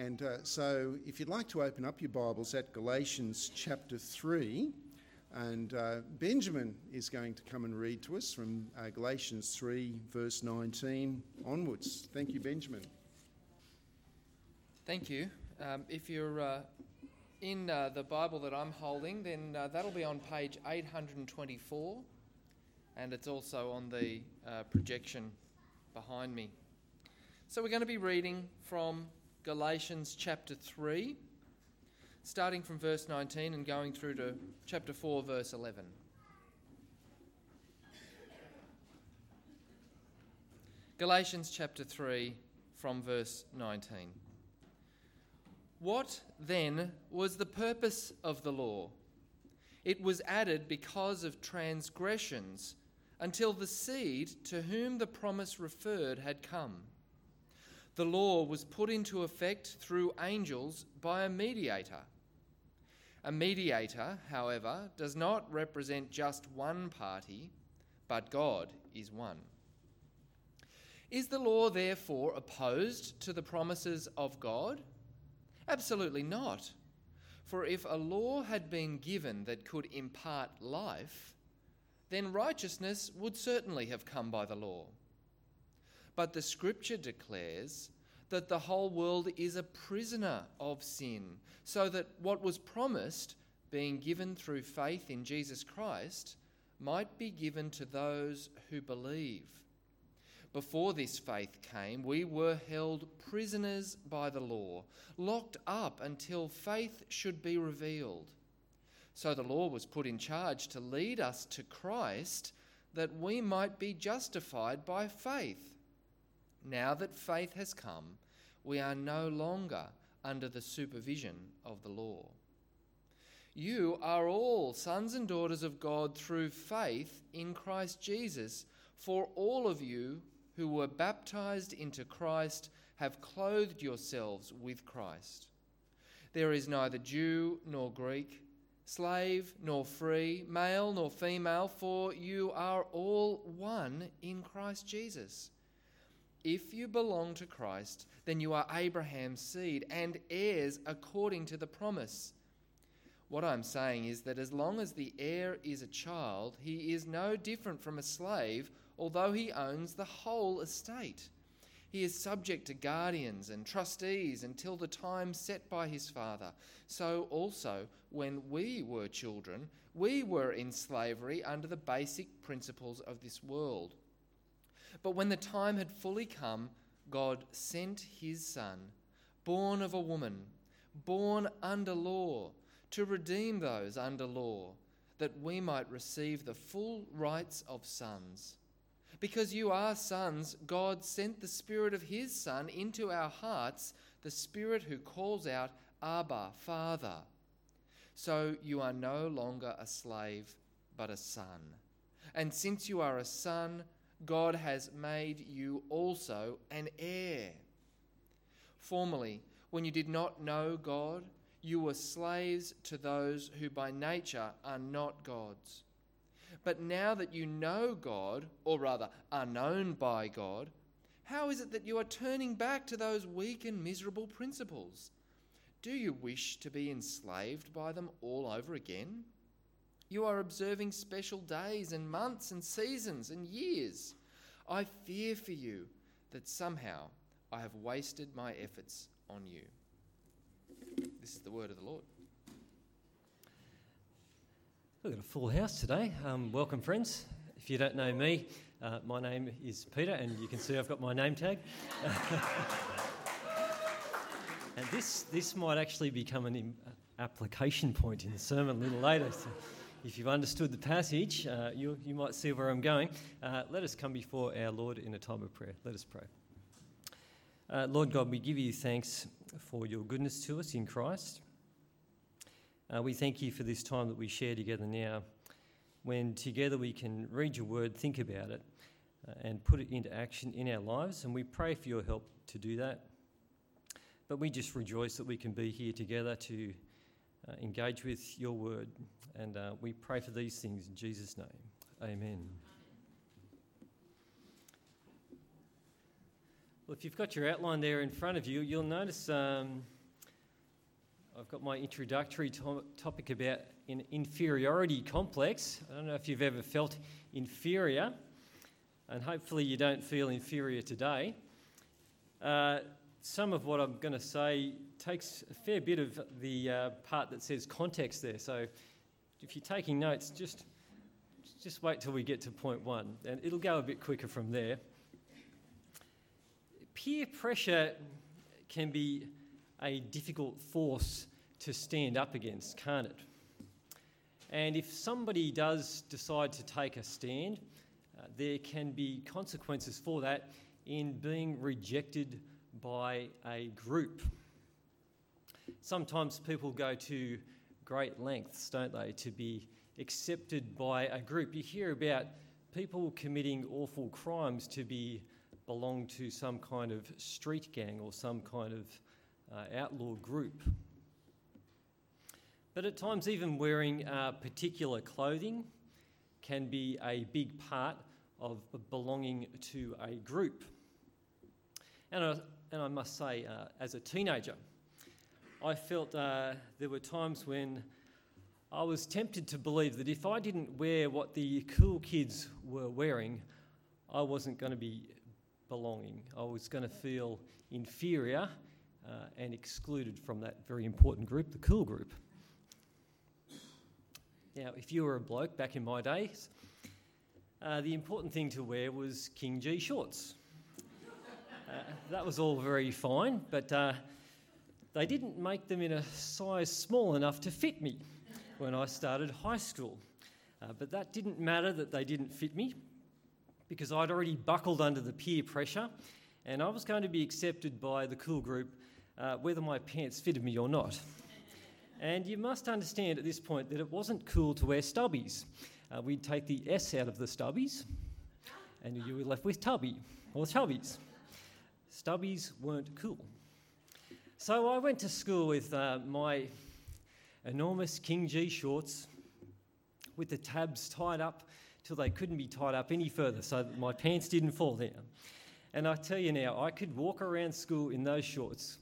And uh, so, if you'd like to open up your Bibles at Galatians chapter 3, and uh, Benjamin is going to come and read to us from uh, Galatians 3, verse 19 onwards. Thank you, Benjamin. Thank you. Um, if you're uh, in uh, the Bible that I'm holding, then uh, that'll be on page 824, and it's also on the projection behind me. So we're going to be reading from Galatians chapter 3 starting from verse 19 and going through to chapter 4, verse 11. Galatians chapter 3, from verse 19. What then was the purpose of the law? It was added because of transgressions until the seed to whom the promise referred had come. The law was put into effect through angels by a mediator. A mediator, however, does not represent just one party, but God is one. Is the law therefore opposed to the promises of God? Absolutely not. For if a law had been given that could impart life, then righteousness would certainly have come by the law. But the scripture declares that the whole world is a prisoner of sin, so that what was promised, being given through faith in Jesus Christ, might be given to those who believe. Before this faith came, we were held prisoners by the law, locked up until faith should be revealed. So the law was put in charge to lead us to Christ that we might be justified by faith. Now that faith has come, we are no longer under the supervision of the law. You are all sons and daughters of God through faith in Christ Jesus, for all of you who were baptized into Christ have clothed yourselves with Christ. There is neither Jew nor Greek, slave nor free, male nor female, for you are all one in Christ Jesus. If you belong to Christ, then you are Abraham's seed and heirs according to the promise. What I'm saying is that as long as the heir is a child, he is no different from a slave, although he owns the whole estate. He is subject to guardians and trustees until the time set by his father. So also, when we were children, we were in slavery under the basic principles of this world. But when the time had fully come, God sent his Son, born of a woman, born under law, to redeem those under law, that we might receive the full rights of sons. Because you are sons, God sent the Spirit of His Son into our hearts, the Spirit who calls out, Abba, Father. So you are no longer a slave, but a son. And since you are a son, God has made you also an heir. Formerly, when you did not know God, you were slaves to those who by nature are not God's. But now that you know God, or rather are known by God, how is it that you are turning back to those weak and miserable principles? Do you wish to be enslaved by them all over again? You are observing special days and months and seasons and years. I fear for you that somehow I have wasted my efforts on you. This is the word of the Lord. We've got a full house today. Um, welcome, friends. If you don't know me, uh, my name is Peter, and you can see I've got my name tag. and this, this might actually become an application point in the sermon a little later. So if you've understood the passage, uh, you, you might see where I'm going. Uh, let us come before our Lord in a time of prayer. Let us pray. Uh, Lord God, we give you thanks for your goodness to us in Christ. Uh, we thank you for this time that we share together now, when together we can read your word, think about it, uh, and put it into action in our lives. And we pray for your help to do that. But we just rejoice that we can be here together to uh, engage with your word. And uh, we pray for these things in Jesus' name. Amen. Well, if you've got your outline there in front of you, you'll notice um, I've got my introductory to- topic about an inferiority complex. I don't know if you've ever felt inferior, and hopefully you don't feel inferior today. Uh, some of what I'm going to say takes a fair bit of the uh, part that says context there. So if you're taking notes, just just wait till we get to point one, and it'll go a bit quicker from there peer pressure can be a difficult force to stand up against, can't it? And if somebody does decide to take a stand, uh, there can be consequences for that in being rejected by a group. Sometimes people go to great lengths, don't they, to be accepted by a group. You hear about people committing awful crimes to be belong to some kind of street gang or some kind of uh, outlaw group. But at times, even wearing uh, particular clothing can be a big part of belonging to a group. And and I must say, uh, as a teenager, I felt uh, there were times when I was tempted to believe that if I didn't wear what the cool kids were wearing, I wasn't going to be belonging. I was going to feel inferior uh, and excluded from that very important group, the cool group. Now, if you were a bloke back in my days, uh, the important thing to wear was King Gee shorts. Uh, that was all very fine, but uh, they didn't make them in a size small enough to fit me when I started high school. Uh, but that didn't matter that they didn't fit me because I'd already buckled under the peer pressure and I was going to be accepted by the cool group uh, whether my pants fitted me or not. And you must understand at this point that it wasn't cool to wear stubbies. Uh, we'd take the S out of the stubbies and you were left with tubby or chubbies. Stubbies weren't cool. So I went to school with uh, my enormous King Gee shorts with the tabs tied up till they couldn't be tied up any further so that my pants didn't fall down. And I tell you now, I could walk around school in those shorts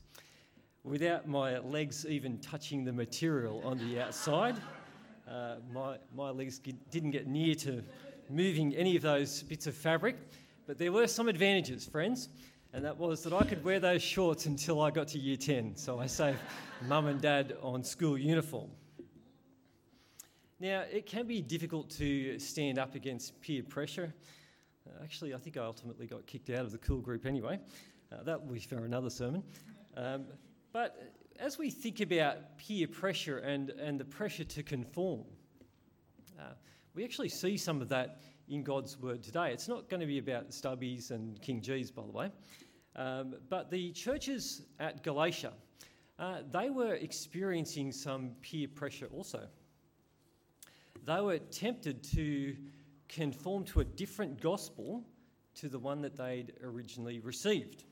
without my legs even touching the material on the outside. Uh, my, my legs didn't get near to moving any of those bits of fabric, but there were some advantages, friends, and that was that I could wear those shorts until I got to year 10, so I saved mum and dad on school uniform. Now, it can be difficult to stand up against peer pressure. Uh, actually, I think I ultimately got kicked out of the cool group anyway. Uh, that will be for another sermon. Um, but as we think about peer pressure and, and the pressure to conform, uh, we actually see some of that in God's word today. It's not going to be about stubbies and King Gee's, by the way. Um, but the churches at Galatia, uh, they were experiencing some peer pressure also they were tempted to conform to a different gospel to the one that they'd originally received.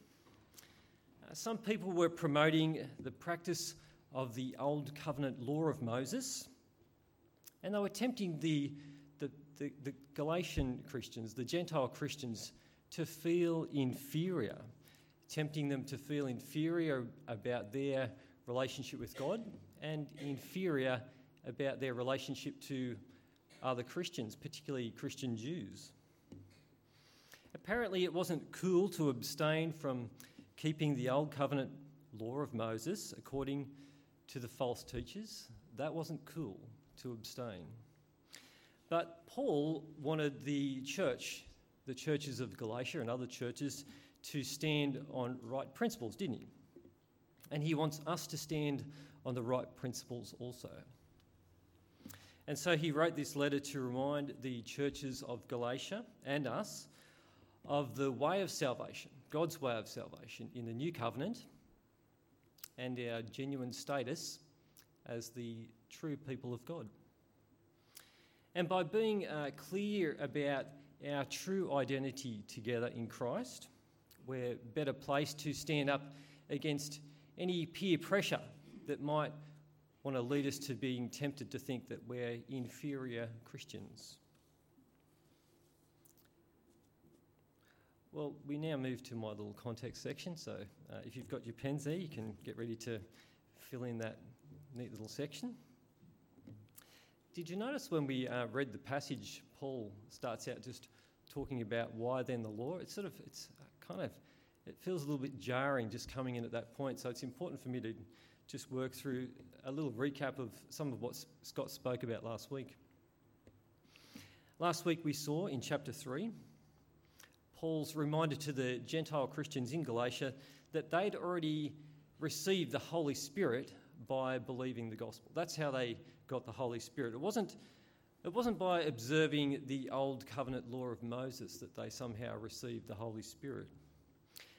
Uh, some people were promoting the practice of the Old Covenant law of Moses, and they were tempting the, the, the, Galatian Christians, the Gentile Christians, to feel inferior, tempting them to feel inferior about their relationship with God and inferior about their relationship to other Christians, particularly Christian Jews. Apparently, it wasn't cool to abstain from keeping the Old Covenant law of Moses according to the false teachers. That wasn't cool to abstain. But Paul wanted the church, the churches of Galatia and other churches, to stand on right principles, didn't he? And he wants us to stand on the right principles also. And so he wrote this letter to remind the churches of Galatia and us of the way of salvation, God's way of salvation in the new covenant, and our genuine status as the true people of God. And by being uh, clear about our true identity together in Christ, we're better placed to stand up against any peer pressure that might want to lead us to being tempted to think that we're inferior Christians. Well, we now move to my little context section. So uh, if you've got your pens there, you can get ready to fill in that neat little section. Did you notice when we uh, read the passage, Paul starts out just talking about why then the law? It's sort of, it's kind of, it feels a little bit jarring just coming in at that point. So it's important for me to just work through a little recap of some of what Scott spoke about last week. Last week we saw in chapter 3 Paul's reminder to the Gentile Christians in Galatia that they'd already received the Holy Spirit by believing the gospel. That's how they got the Holy Spirit. It wasn't, it wasn't by observing the old covenant law of Moses that they somehow received the Holy Spirit.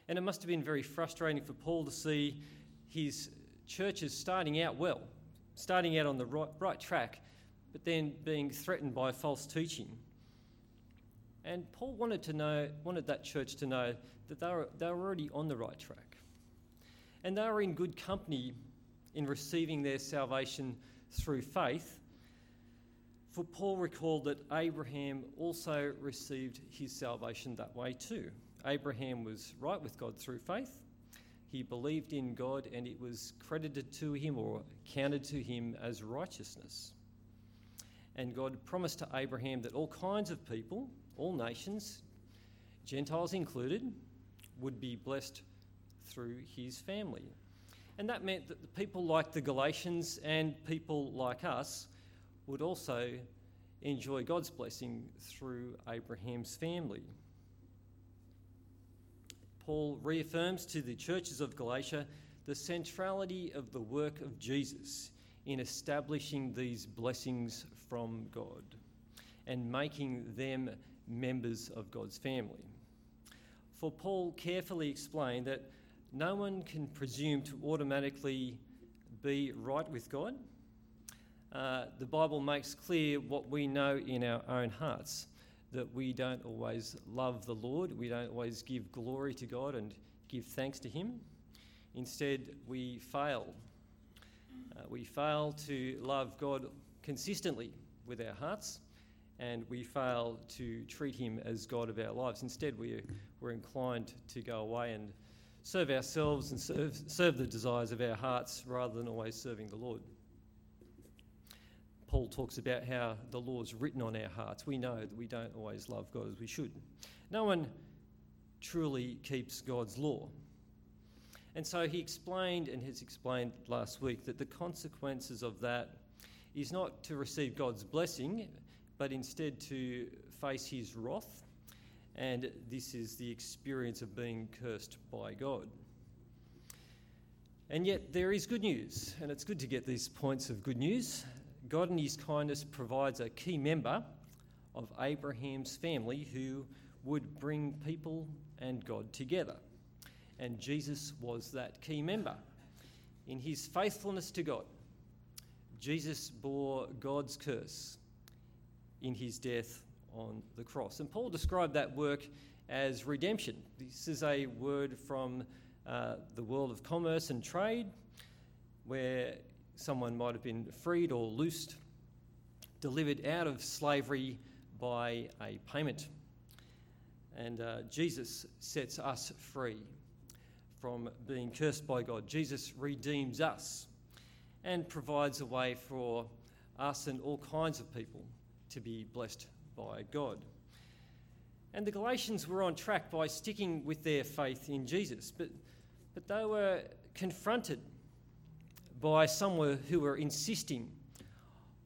And it must have been very frustrating for Paul to see his churches starting out well, starting out on the right, right track, but then being threatened by false teaching and Paul wanted to know, wanted that church to know that they were, they were already on the right track. And they were in good company in receiving their salvation through faith. For Paul recalled that Abraham also received his salvation that way too. Abraham was right with God through faith. He believed in God and it was credited to him or counted to him as righteousness. And God promised to Abraham that all kinds of people, all nations, Gentiles included, would be blessed through his family. And that meant that the people like the Galatians and people like us would also enjoy God's blessing through Abraham's family. Paul reaffirms to the churches of Galatia the centrality of the work of Jesus in establishing these blessings from God and making them members of God's family. For Paul carefully explained that no one can presume to automatically be right with God. Uh, the Bible makes clear what we know in our own hearts that we don't always love the Lord, we don't always give glory to God and give thanks to Him. Instead, we fail. Uh, we fail to love God consistently with our hearts and we fail to treat him as God of our lives. Instead, we, we're inclined to go away and serve ourselves and serve, serve the desires of our hearts rather than always serving the Lord. Paul talks about how the law is written on our hearts. We know that we don't always love God as we should. No one truly keeps God's law. And so he explained and has explained last week that the consequences of that is not to receive God's blessing but instead to face his wrath. And this is the experience of being cursed by God. And yet, there is good news, and it's good to get these points of good news. God, in His kindness, provides a key member of Abraham's family who would bring people and God together. And Jesus was that key member. In his faithfulness to God, Jesus bore God's curse in his death on the cross. And Paul described that work as redemption. This is a word from uh, the world of commerce and trade where someone might have been freed or loosed, delivered out of slavery by a payment. And uh, Jesus sets us free from being cursed by God. Jesus redeems us and provides a way for us and all kinds of people to be blessed by God. And the Galatians were on track by sticking with their faith in Jesus, but, but they were confronted by someone who were insisting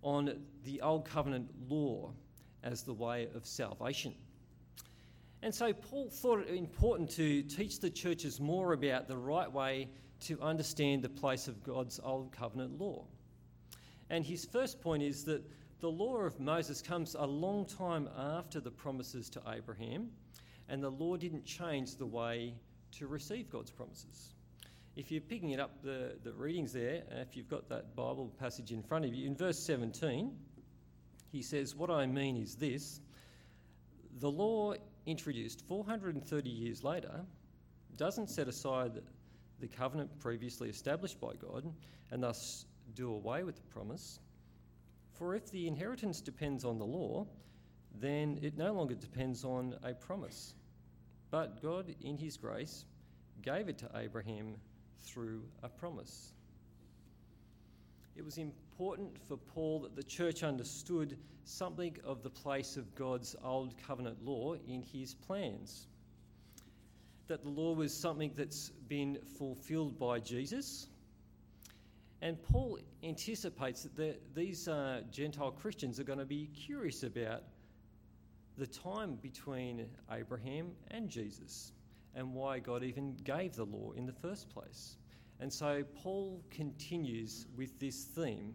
on the Old Covenant law as the way of salvation. And so Paul thought it important to teach the churches more about the right way to understand the place of God's Old Covenant law. And his first point is that the law of Moses comes a long time after the promises to Abraham, and the law didn't change the way to receive God's promises. If you're picking it up, the, the readings there, if you've got that Bible passage in front of you, in verse 17, he says, What I mean is this the law introduced 430 years later doesn't set aside the covenant previously established by God and thus do away with the promise. For if the inheritance depends on the law, then it no longer depends on a promise. but God, in His grace, gave it to Abraham through a promise. It was important for Paul that the church understood something of the place of God's old covenant law in his plans. That the law was something that's been fulfilled by Jesus. And Paul anticipates that these uh, Gentile Christians are going to be curious about the time between Abraham and Jesus and why God even gave the law in the first place. And so Paul continues with this theme.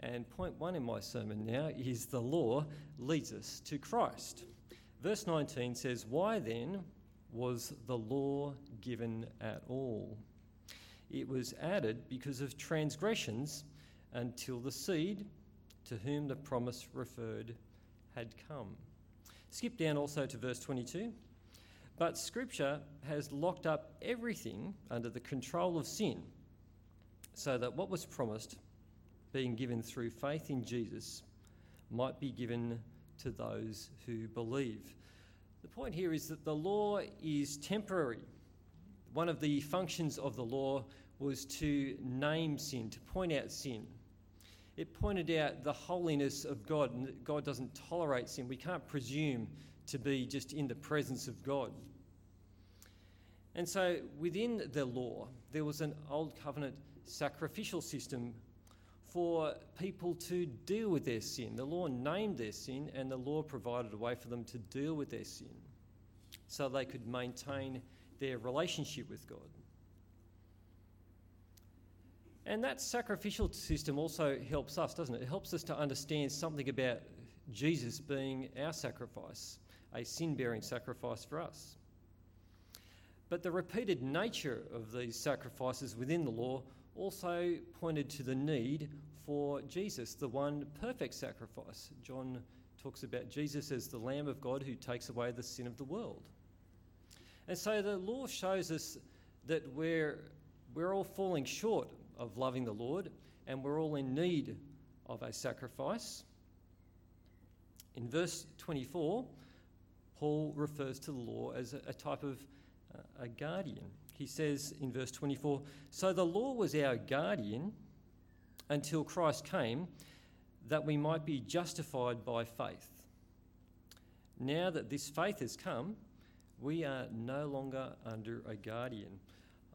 And point one in my sermon now is the law leads us to Christ. Verse 19 says, Why then was the law given at all? It was added because of transgressions until the seed to whom the promise referred had come. Skip down also to verse 22. But Scripture has locked up everything under the control of sin, so that what was promised, being given through faith in Jesus, might be given to those who believe. The point here is that the law is temporary. One of the functions of the law was to name sin, to point out sin. It pointed out the holiness of God, God doesn't tolerate sin. We can't presume to be just in the presence of God. And so within the law, there was an old covenant sacrificial system for people to deal with their sin. The law named their sin, and the law provided a way for them to deal with their sin so they could maintain their relationship with God. And that sacrificial system also helps us, doesn't it? It helps us to understand something about Jesus being our sacrifice a sin bearing sacrifice for us. But the repeated nature of these sacrifices within the law also pointed to the need for Jesus, the one perfect sacrifice. John talks about Jesus as the Lamb of God who takes away the sin of the world. And so the law shows us that we're, we're all falling short of loving the Lord and we're all in need of a sacrifice. In verse 24, Paul refers to the law as a, type of uh, a guardian. He says in verse 24 So the law was our guardian until Christ came, that we might be justified by faith. Now that this faith has come, we are no longer under a guardian.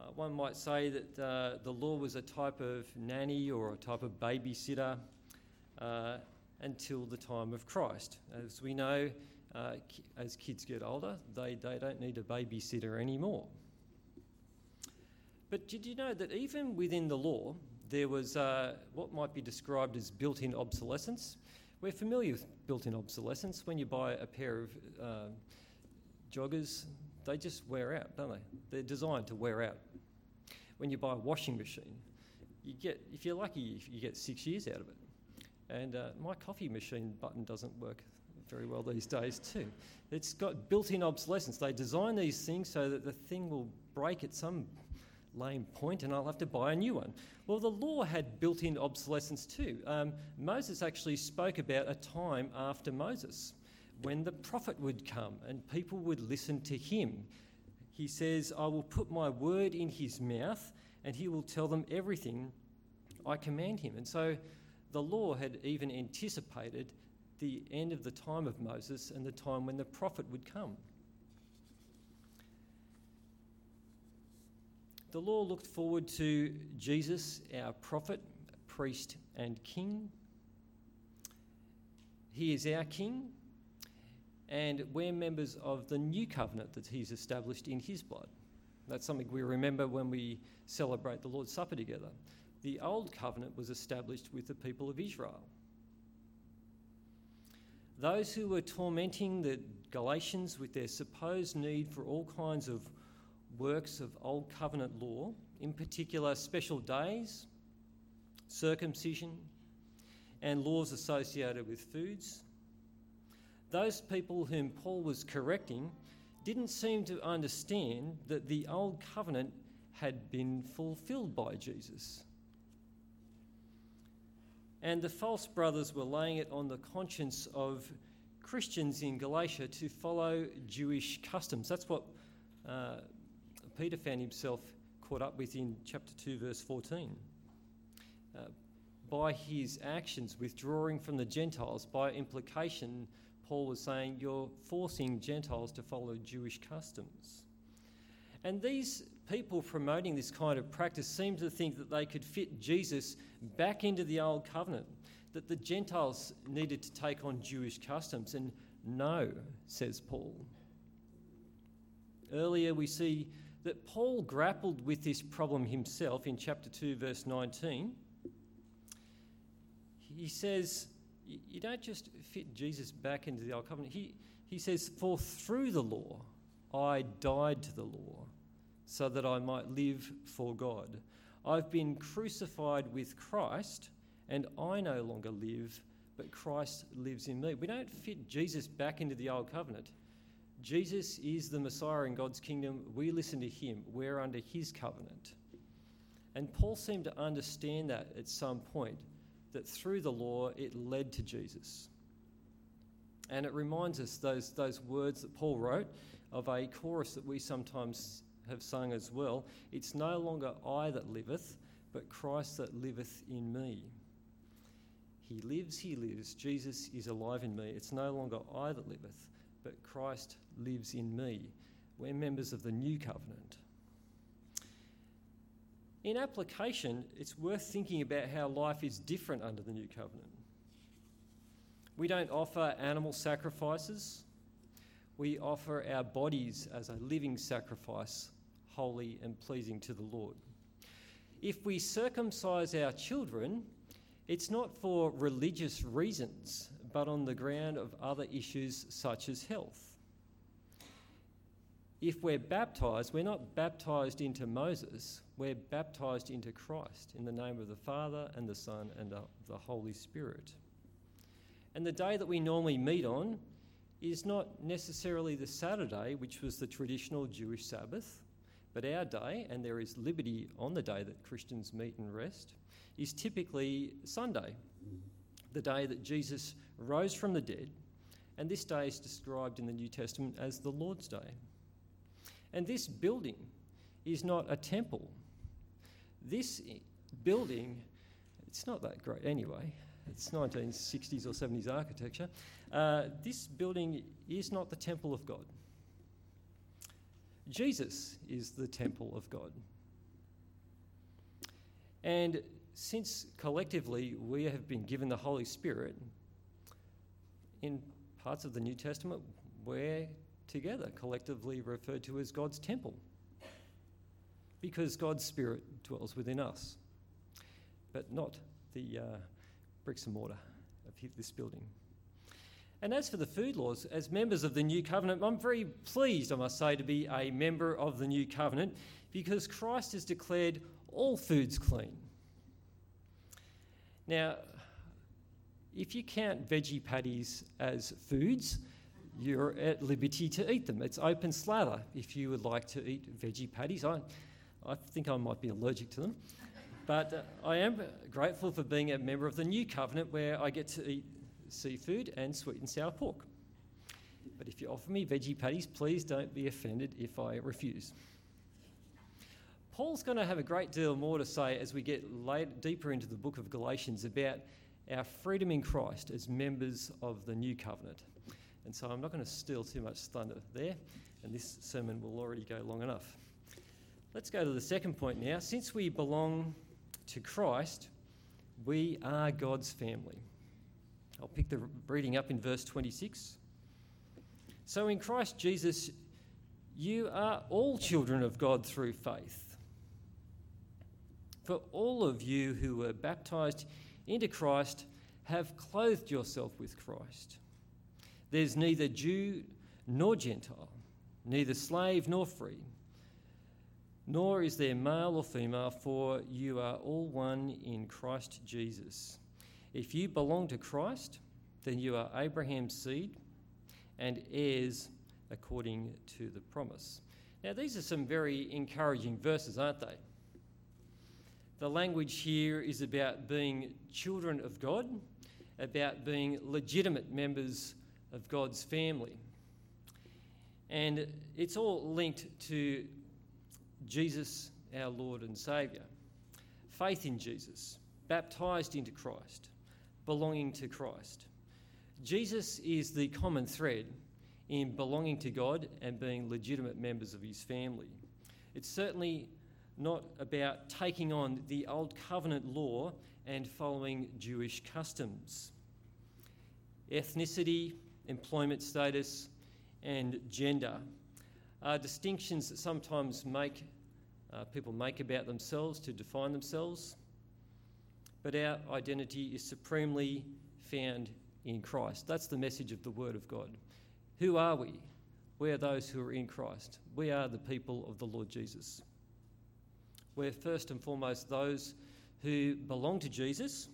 Uh, one might say that uh, the law was a type of nanny or a type of babysitter uh, until the time of Christ. As we know, uh, as kids get older, they, they don't need a babysitter anymore. But did you know that even within the law, there was uh, what might be described as built in obsolescence? We're familiar with built in obsolescence. When you buy a pair of uh, joggers, they just wear out, don't they? They're designed to wear out. When you buy a washing machine, you get, if you're lucky, you get six years out of it. And uh, my coffee machine button doesn't work very well these days too. It's got built-in obsolescence. They design these things so that the thing will break at some lame point and I'll have to buy a new one. Well, the law had built-in obsolescence too. Um, Moses actually spoke about a time after Moses when the prophet would come and people would listen to him. He says, I will put my word in his mouth and he will tell them everything I command him. And so the law had even anticipated the end of the time of Moses and the time when the prophet would come. The law looked forward to Jesus, our prophet, priest, and king. He is our king, and we're members of the new covenant that he's established in his blood. That's something we remember when we celebrate the Lord's Supper together. The old covenant was established with the people of Israel. Those who were tormenting the Galatians with their supposed need for all kinds of works of Old Covenant law, in particular special days, circumcision, and laws associated with foods, those people whom Paul was correcting didn't seem to understand that the Old Covenant had been fulfilled by Jesus. And the false brothers were laying it on the conscience of Christians in Galatia to follow Jewish customs. That's what uh, Peter found himself caught up with in chapter 2, verse 14. Uh, by his actions, withdrawing from the Gentiles, by implication, Paul was saying, You're forcing Gentiles to follow Jewish customs. And these people promoting this kind of practice seem to think that they could fit Jesus back into the old covenant, that the Gentiles needed to take on Jewish customs. And no, says Paul. Earlier, we see that Paul grappled with this problem himself in chapter 2, verse 19. He says, You don't just fit Jesus back into the old covenant. He, he says, For through the law I died to the law, so that I might live for God. I've been crucified with Christ, and I no longer live, but Christ lives in me. We don't fit Jesus back into the old covenant. Jesus is the Messiah in God's kingdom. We listen to him. We're under his covenant. And Paul seemed to understand that at some point, that through the law it led to Jesus. And it reminds us those, those words that Paul wrote of a chorus that we sometimes have sung as well. It's no longer I that liveth, but Christ that liveth in me. He lives, he lives. Jesus is alive in me. It's no longer I that liveth, but Christ lives in me. We're members of the new covenant. In application, it's worth thinking about how life is different under the new covenant. We don't offer animal sacrifices, we offer our bodies as a living sacrifice, holy and pleasing to the Lord. If we circumcise our children, it's not for religious reasons, but on the ground of other issues such as health if we're baptized, we're not baptized into Moses, we're baptized into Christ in the name of the Father and the Son and the Holy Spirit. And the day that we normally meet on is not necessarily the Saturday, which was the traditional Jewish Sabbath, but our day, and there is liberty on the day that Christians meet and rest, is typically Sunday, the day that Jesus rose from the dead. And this day is described in the New Testament as the Lord's Day. And this building is not a temple. This building, it's not that great anyway. It's 1960s or 70s architecture. Uh, this building is not the temple of God. Jesus is the temple of God. And since collectively we have been given the Holy Spirit, in parts of the New Testament, we're together, collectively referred to as God's temple, because God's Spirit dwells within us, but not the uh, bricks and mortar of this building. And as for the food laws, as members of the New Covenant, I'm very pleased, I must say, to be a member of the New Covenant because Christ has declared all foods clean. Now, if you count veggie patties as foods, you're at liberty to eat them. It's open slather if you would like to eat veggie patties. I, I think I might be allergic to them. But uh, I am grateful for being a member of the new covenant where I get to eat seafood and sweet and sour pork. But if you offer me veggie patties, please don't be offended if I refuse. Paul's going to have a great deal more to say as we get later, deeper into the book of Galatians about our freedom in Christ as members of the new covenant. And so I'm not going to steal too much thunder there, and this sermon will already go long enough. Let's go to the second point now. Since we belong to Christ, we are God's family. I'll pick the reading up in verse 26. So in Christ Jesus, you are all children of God through faith. For all of you who were baptized into Christ have clothed yourself with Christ. There's neither Jew nor Gentile, neither slave nor free, nor is there male or female, for you are all one in Christ Jesus. If you belong to Christ, then you are Abraham's seed and heirs according to the promise. Now, these are some very encouraging verses, aren't they? The language here is about being children of God, about being legitimate members of God's family. And it's all linked to Jesus, our Lord and Saviour. Faith in Jesus, baptised into Christ, belonging to Christ. Jesus is the common thread in belonging to God and being legitimate members of his family. It's certainly not about taking on the old covenant law and following Jewish customs. Ethnicity, employment status, and gender are distinctions that sometimes make uh, people make about themselves to define themselves. But our identity is supremely found in Christ. That's the message of the Word of God. Who are we? We are those who are in Christ. We are the people of the Lord Jesus. We're first and foremost those who belong to Jesus,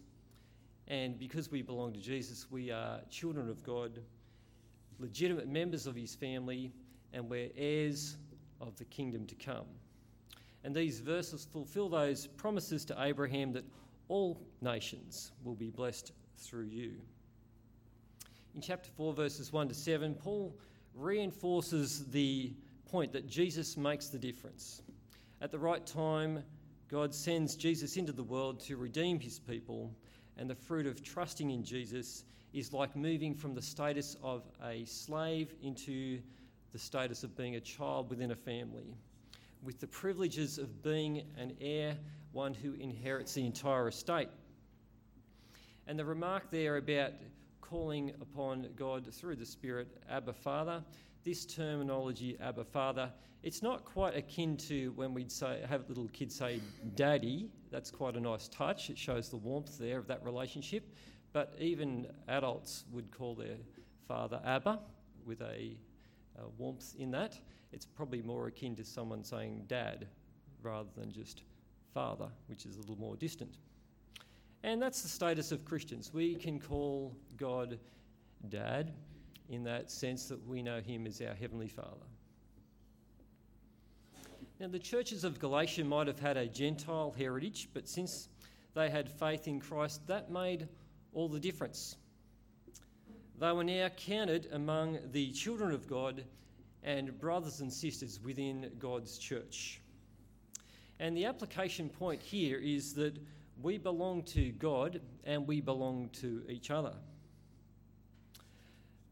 and because we belong to Jesus, we are children of God, legitimate members of His family, and we're heirs of the kingdom to come. And these verses fulfill those promises to Abraham that all nations will be blessed through you. In chapter 4, verses 1 to 7, Paul reinforces the point that Jesus makes the difference. At the right time, God sends Jesus into the world to redeem his people, and the fruit of trusting in Jesus is like moving from the status of a slave into the status of being a child within a family, with the privileges of being an heir, one who inherits the entire estate. And the remark there about calling upon God through the Spirit, Abba Father, this terminology, Abba Father, it's not quite akin to when we'd say have little kids say daddy. That's quite a nice touch. It shows the warmth there of that relationship. But even adults would call their father Abba with a, warmth in that. It's probably more akin to someone saying dad rather than just father, which is a little more distant. And that's the status of Christians. We can call God dad in that sense that we know him as our Heavenly Father. Now, the churches of Galatia might have had a Gentile heritage, but since they had faith in Christ, that made all the difference. They were now counted among the children of God and brothers and sisters within God's church. And the application point here is that we belong to God and we belong to each other.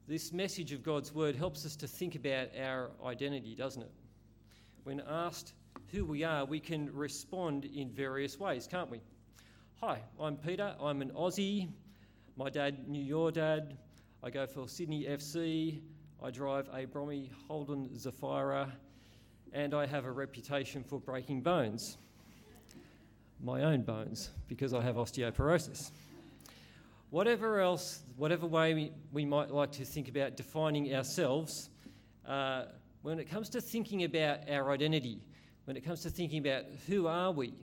This message of God's word helps us to think about our identity, doesn't it? when asked who we are, we can respond in various ways, can't we? Hi, I'm Peter. I'm an Aussie. My dad knew your dad. I go for Sydney FC. I drive a Brommy Holden Zafira. And I have a reputation for breaking bones. My own bones, because I have osteoporosis. Whatever else, whatever way we, we might like to think about defining ourselves, uh, when it comes to thinking about our identity, when it comes to thinking about who are we,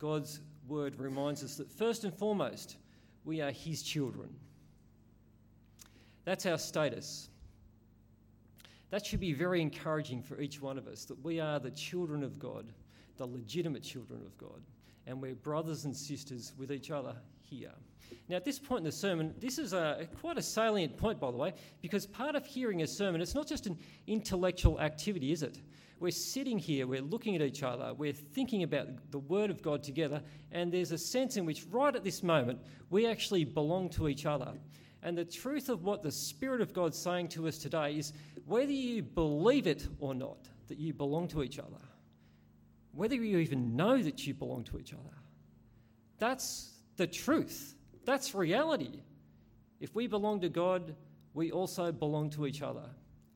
God's word reminds us that first and foremost, we are his children. That's our status. That should be very encouraging for each one of us that we are the children of God, the legitimate children of God, and we're brothers and sisters with each other here. Now, at this point in the sermon, this is a, quite a salient point, by the way, because part of hearing a sermon, it's not just an intellectual activity, is it? We're sitting here, we're looking at each other, we're thinking about the Word of God together, and there's a sense in which, right at this moment, we actually belong to each other. And the truth of what the Spirit of God's saying to us today is whether you believe it or not, that you belong to each other, whether you even know that you belong to each other, that's the truth. That's reality. If we belong to God, we also belong to each other.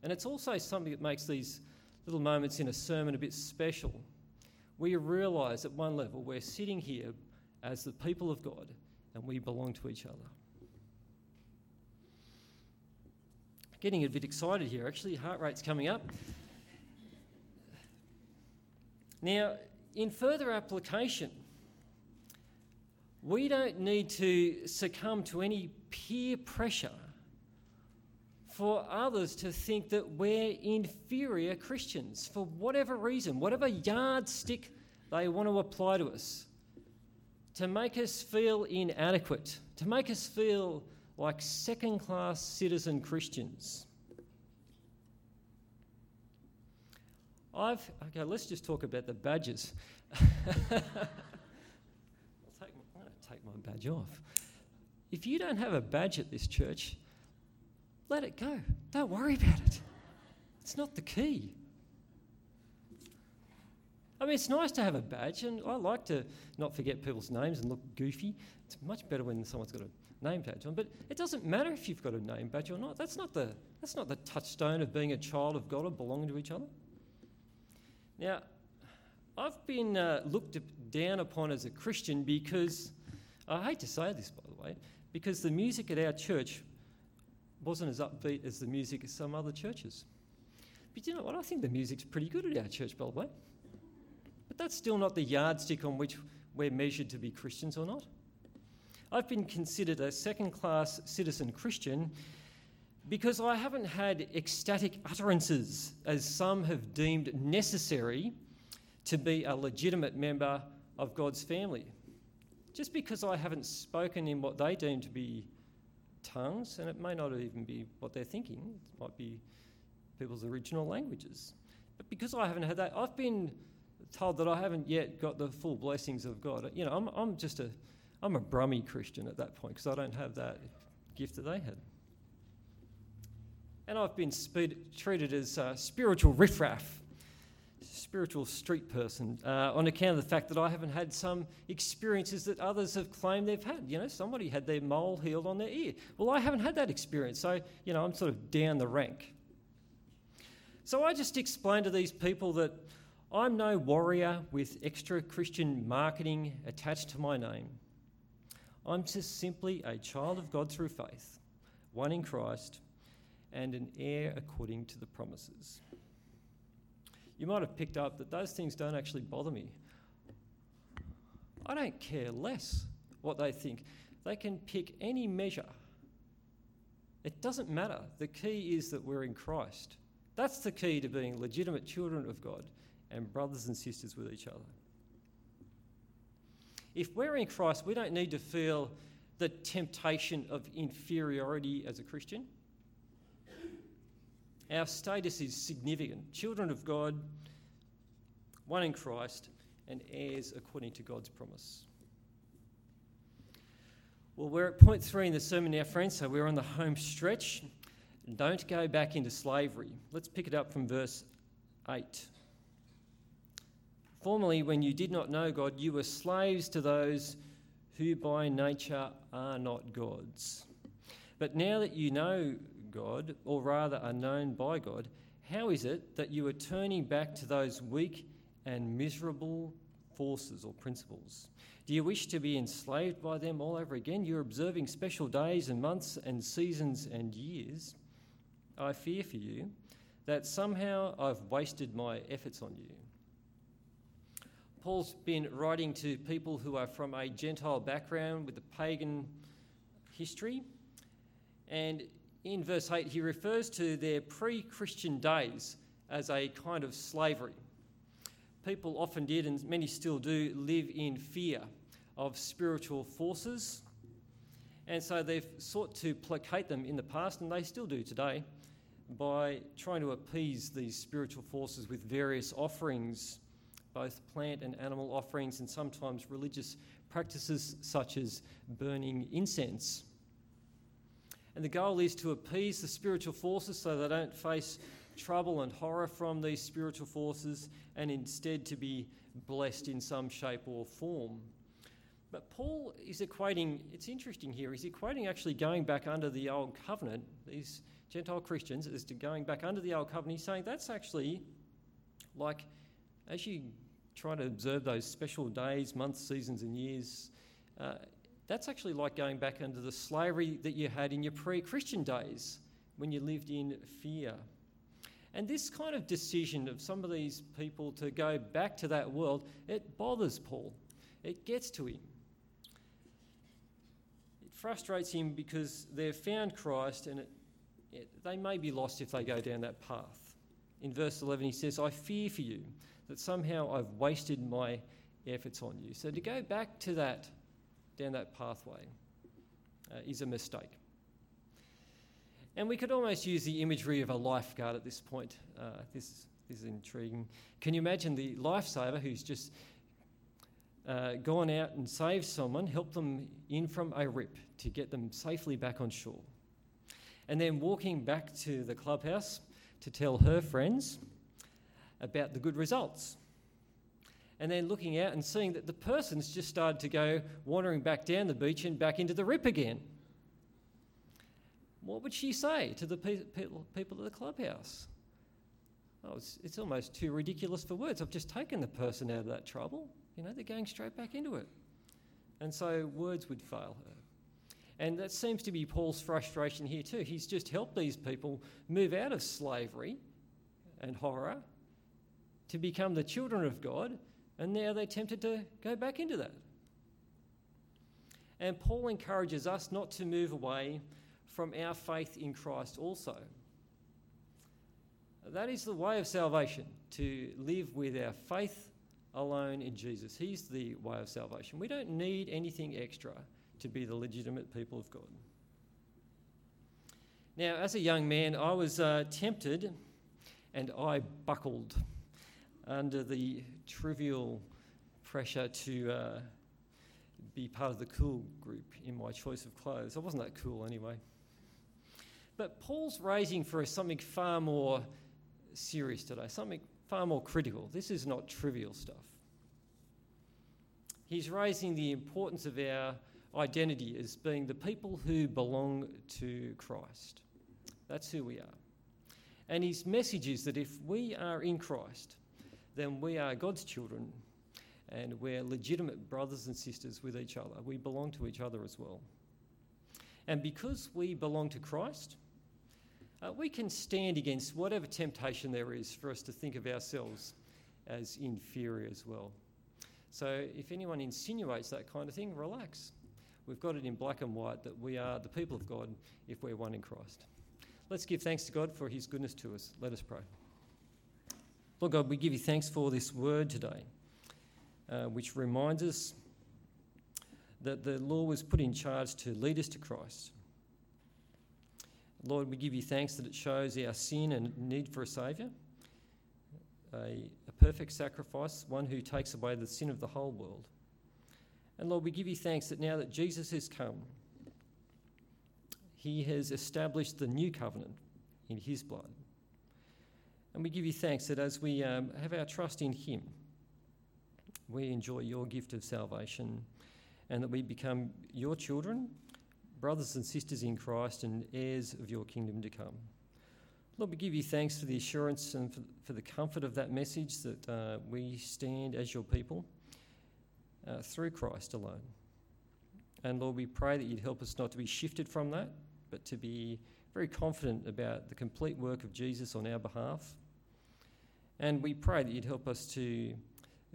And it's also something that makes these little moments in a sermon a bit special. We realise at one level we're sitting here as the people of God and we belong to each other. Getting a bit excited here, actually, heart rate's coming up. Now, in further application, we don't need to succumb to any peer pressure for others to think that we're inferior Christians for whatever reason, whatever yardstick they want to apply to us, to make us feel inadequate, to make us feel like second class citizen Christians. I've, okay, let's just talk about the badges. I'll take I'm going to take my badge off. If you don't have a badge at this church, let it go. Don't worry about it. It's not the key. I mean, it's nice to have a badge, and I like to not forget people's names and look goofy. It's much better when someone's got a name badge on. But it doesn't matter if you've got a name badge or not. That's not the, that's not the touchstone of being a child of God or belonging to each other. Now, I've been uh, looked down upon as a Christian because, I hate to say this by the way, because the music at our church wasn't as upbeat as the music at some other churches. But you know what? I think the music's pretty good at our church, by the way. But that's still not the yardstick on which we're measured to be Christians or not. I've been considered a second class citizen Christian because I haven't had ecstatic utterances, as some have deemed necessary to be a legitimate member of God's family. Just because I haven't spoken in what they deem to be tongues, and it may not even be what they're thinking, it might be people's original languages. But because I haven't had that, I've been told that I haven't yet got the full blessings of God. You know, I'm, I'm just a, I'm a brummy Christian at that point because I don't have that gift that they had. And I've been treated as a spiritual riffraff, spiritual street person, uh, on account of the fact that I haven't had some experiences that others have claimed they've had. You know, somebody had their mole healed on their ear. Well, I haven't had that experience, so, you know, I'm sort of down the rank. So I just explained to these people that I'm no warrior with extra Christian marketing attached to my name. I'm just simply a child of God through faith, one in Christ, and an heir according to the promises. You might have picked up that those things don't actually bother me. I don't care less what they think. They can pick any measure. It doesn't matter. The key is that we're in Christ. That's the key to being legitimate children of God and brothers and sisters with each other. If we're in Christ, we don't need to feel the temptation of inferiority as a Christian. Our status is significant children of God, one in Christ, and heirs according to God's promise. Well, we're at point three in the sermon now, friends, so we're on the home stretch. Don't go back into slavery. Let's pick it up from verse 8. Formerly, when you did not know God, you were slaves to those who by nature are not gods. But now that you know God, or rather are known by God, how is it that you are turning back to those weak and miserable forces or principles? Do you wish to be enslaved by them all over again? You're observing special days and months and seasons and years. I fear for you that somehow I've wasted my efforts on you. Paul's been writing to people who are from a Gentile background with a pagan history. And in verse 8, he refers to their pre Christian days as a kind of slavery. People often did, and many still do, live in fear of spiritual forces. And so they've sought to placate them in the past, and they still do today, by trying to appease these spiritual forces with various offerings both plant and animal offerings and sometimes religious practices such as burning incense. And the goal is to appease the spiritual forces so they don't face trouble and horror from these spiritual forces and instead to be blessed in some shape or form. But Paul is equating, it's interesting here, he's equating actually going back under the old covenant, these Gentile Christians, as to going back under the old covenant. He's saying that's actually like as you try to observe those special days, months, seasons, and years, uh, that's actually like going back under the slavery that you had in your pre Christian days when you lived in fear. And this kind of decision of some of these people to go back to that world, it bothers Paul. It gets to him. It frustrates him because they've found Christ and it, it, they may be lost if they go down that path. In verse 11, he says, I fear for you that somehow I've wasted my efforts on you. So to go back to that, down that pathway, uh, is a mistake. And we could almost use the imagery of a lifeguard at this point. Uh, this, this is intriguing. Can you imagine the lifesaver who's just uh, gone out and saved someone, helped them in from a rip to get them safely back on shore? And then walking back to the clubhouse to tell her friends about the good results. And then looking out and seeing that the person's just started to go wandering back down the beach and back into the rip again. What would she say to the pe- people, people at the clubhouse? Oh, it's, it's almost too ridiculous for words. I've just taken the person out of that trouble. You know, they're going straight back into it. And so words would fail her. And that seems to be Paul's frustration here too. He's just helped these people move out of slavery and horror to become the children of God, and now they're tempted to go back into that. And Paul encourages us not to move away from our faith in Christ also. That is the way of salvation, to live with our faith alone in Jesus. He's the way of salvation. We don't need anything extra to be the legitimate people of God. Now, as a young man, I was uh, tempted and I buckled under the trivial pressure to uh, be part of the cool group in my choice of clothes. I wasn't that cool anyway. But Paul's raising for us something far more serious today, something far more critical. This is not trivial stuff. He's raising the importance of our identity as being the people who belong to Christ. That's who we are. And his message is that if we are in Christ, then we are God's children and we're legitimate brothers and sisters with each other. We belong to each other as well. And because we belong to Christ, uh, we can stand against whatever temptation there is for us to think of ourselves as inferior as well. So if anyone insinuates that kind of thing, relax. We've got it in black and white that we are the people of God if we're one in Christ. Let's give thanks to God for his goodness to us. Let us pray. Lord God, we give you thanks for this word today, uh, which reminds us that the law was put in charge to lead us to Christ. Lord, we give you thanks that it shows our sin and need for a Saviour, a, a perfect sacrifice, one who takes away the sin of the whole world. And Lord, we give you thanks that now that Jesus has come, he has established the new covenant in his blood. And we give you thanks that as we um, have our trust in him, we enjoy your gift of salvation and that we become your children brothers and sisters in Christ and heirs of your kingdom to come. Lord, we give you thanks for the assurance and for, for the comfort of that message that uh, we stand as your people uh, through Christ alone. And Lord, we pray that you'd help us not to be shifted from that, but to be very confident about the complete work of Jesus on our behalf. And we pray that you'd help us to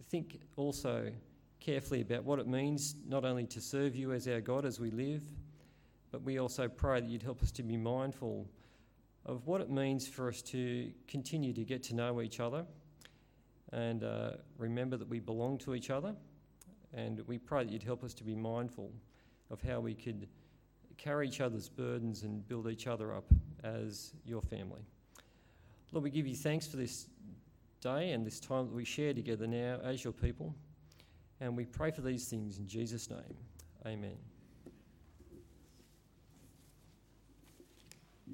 think also carefully about what it means not only to serve you as our God as we live, but we also pray that you'd help us to be mindful of what it means for us to continue to get to know each other and uh, remember that we belong to each other. And we pray that you'd help us to be mindful of how we could carry each other's burdens and build each other up as your family. Lord, we give you thanks for this day and this time that we share together now as your people. And we pray for these things in Jesus' name. Amen.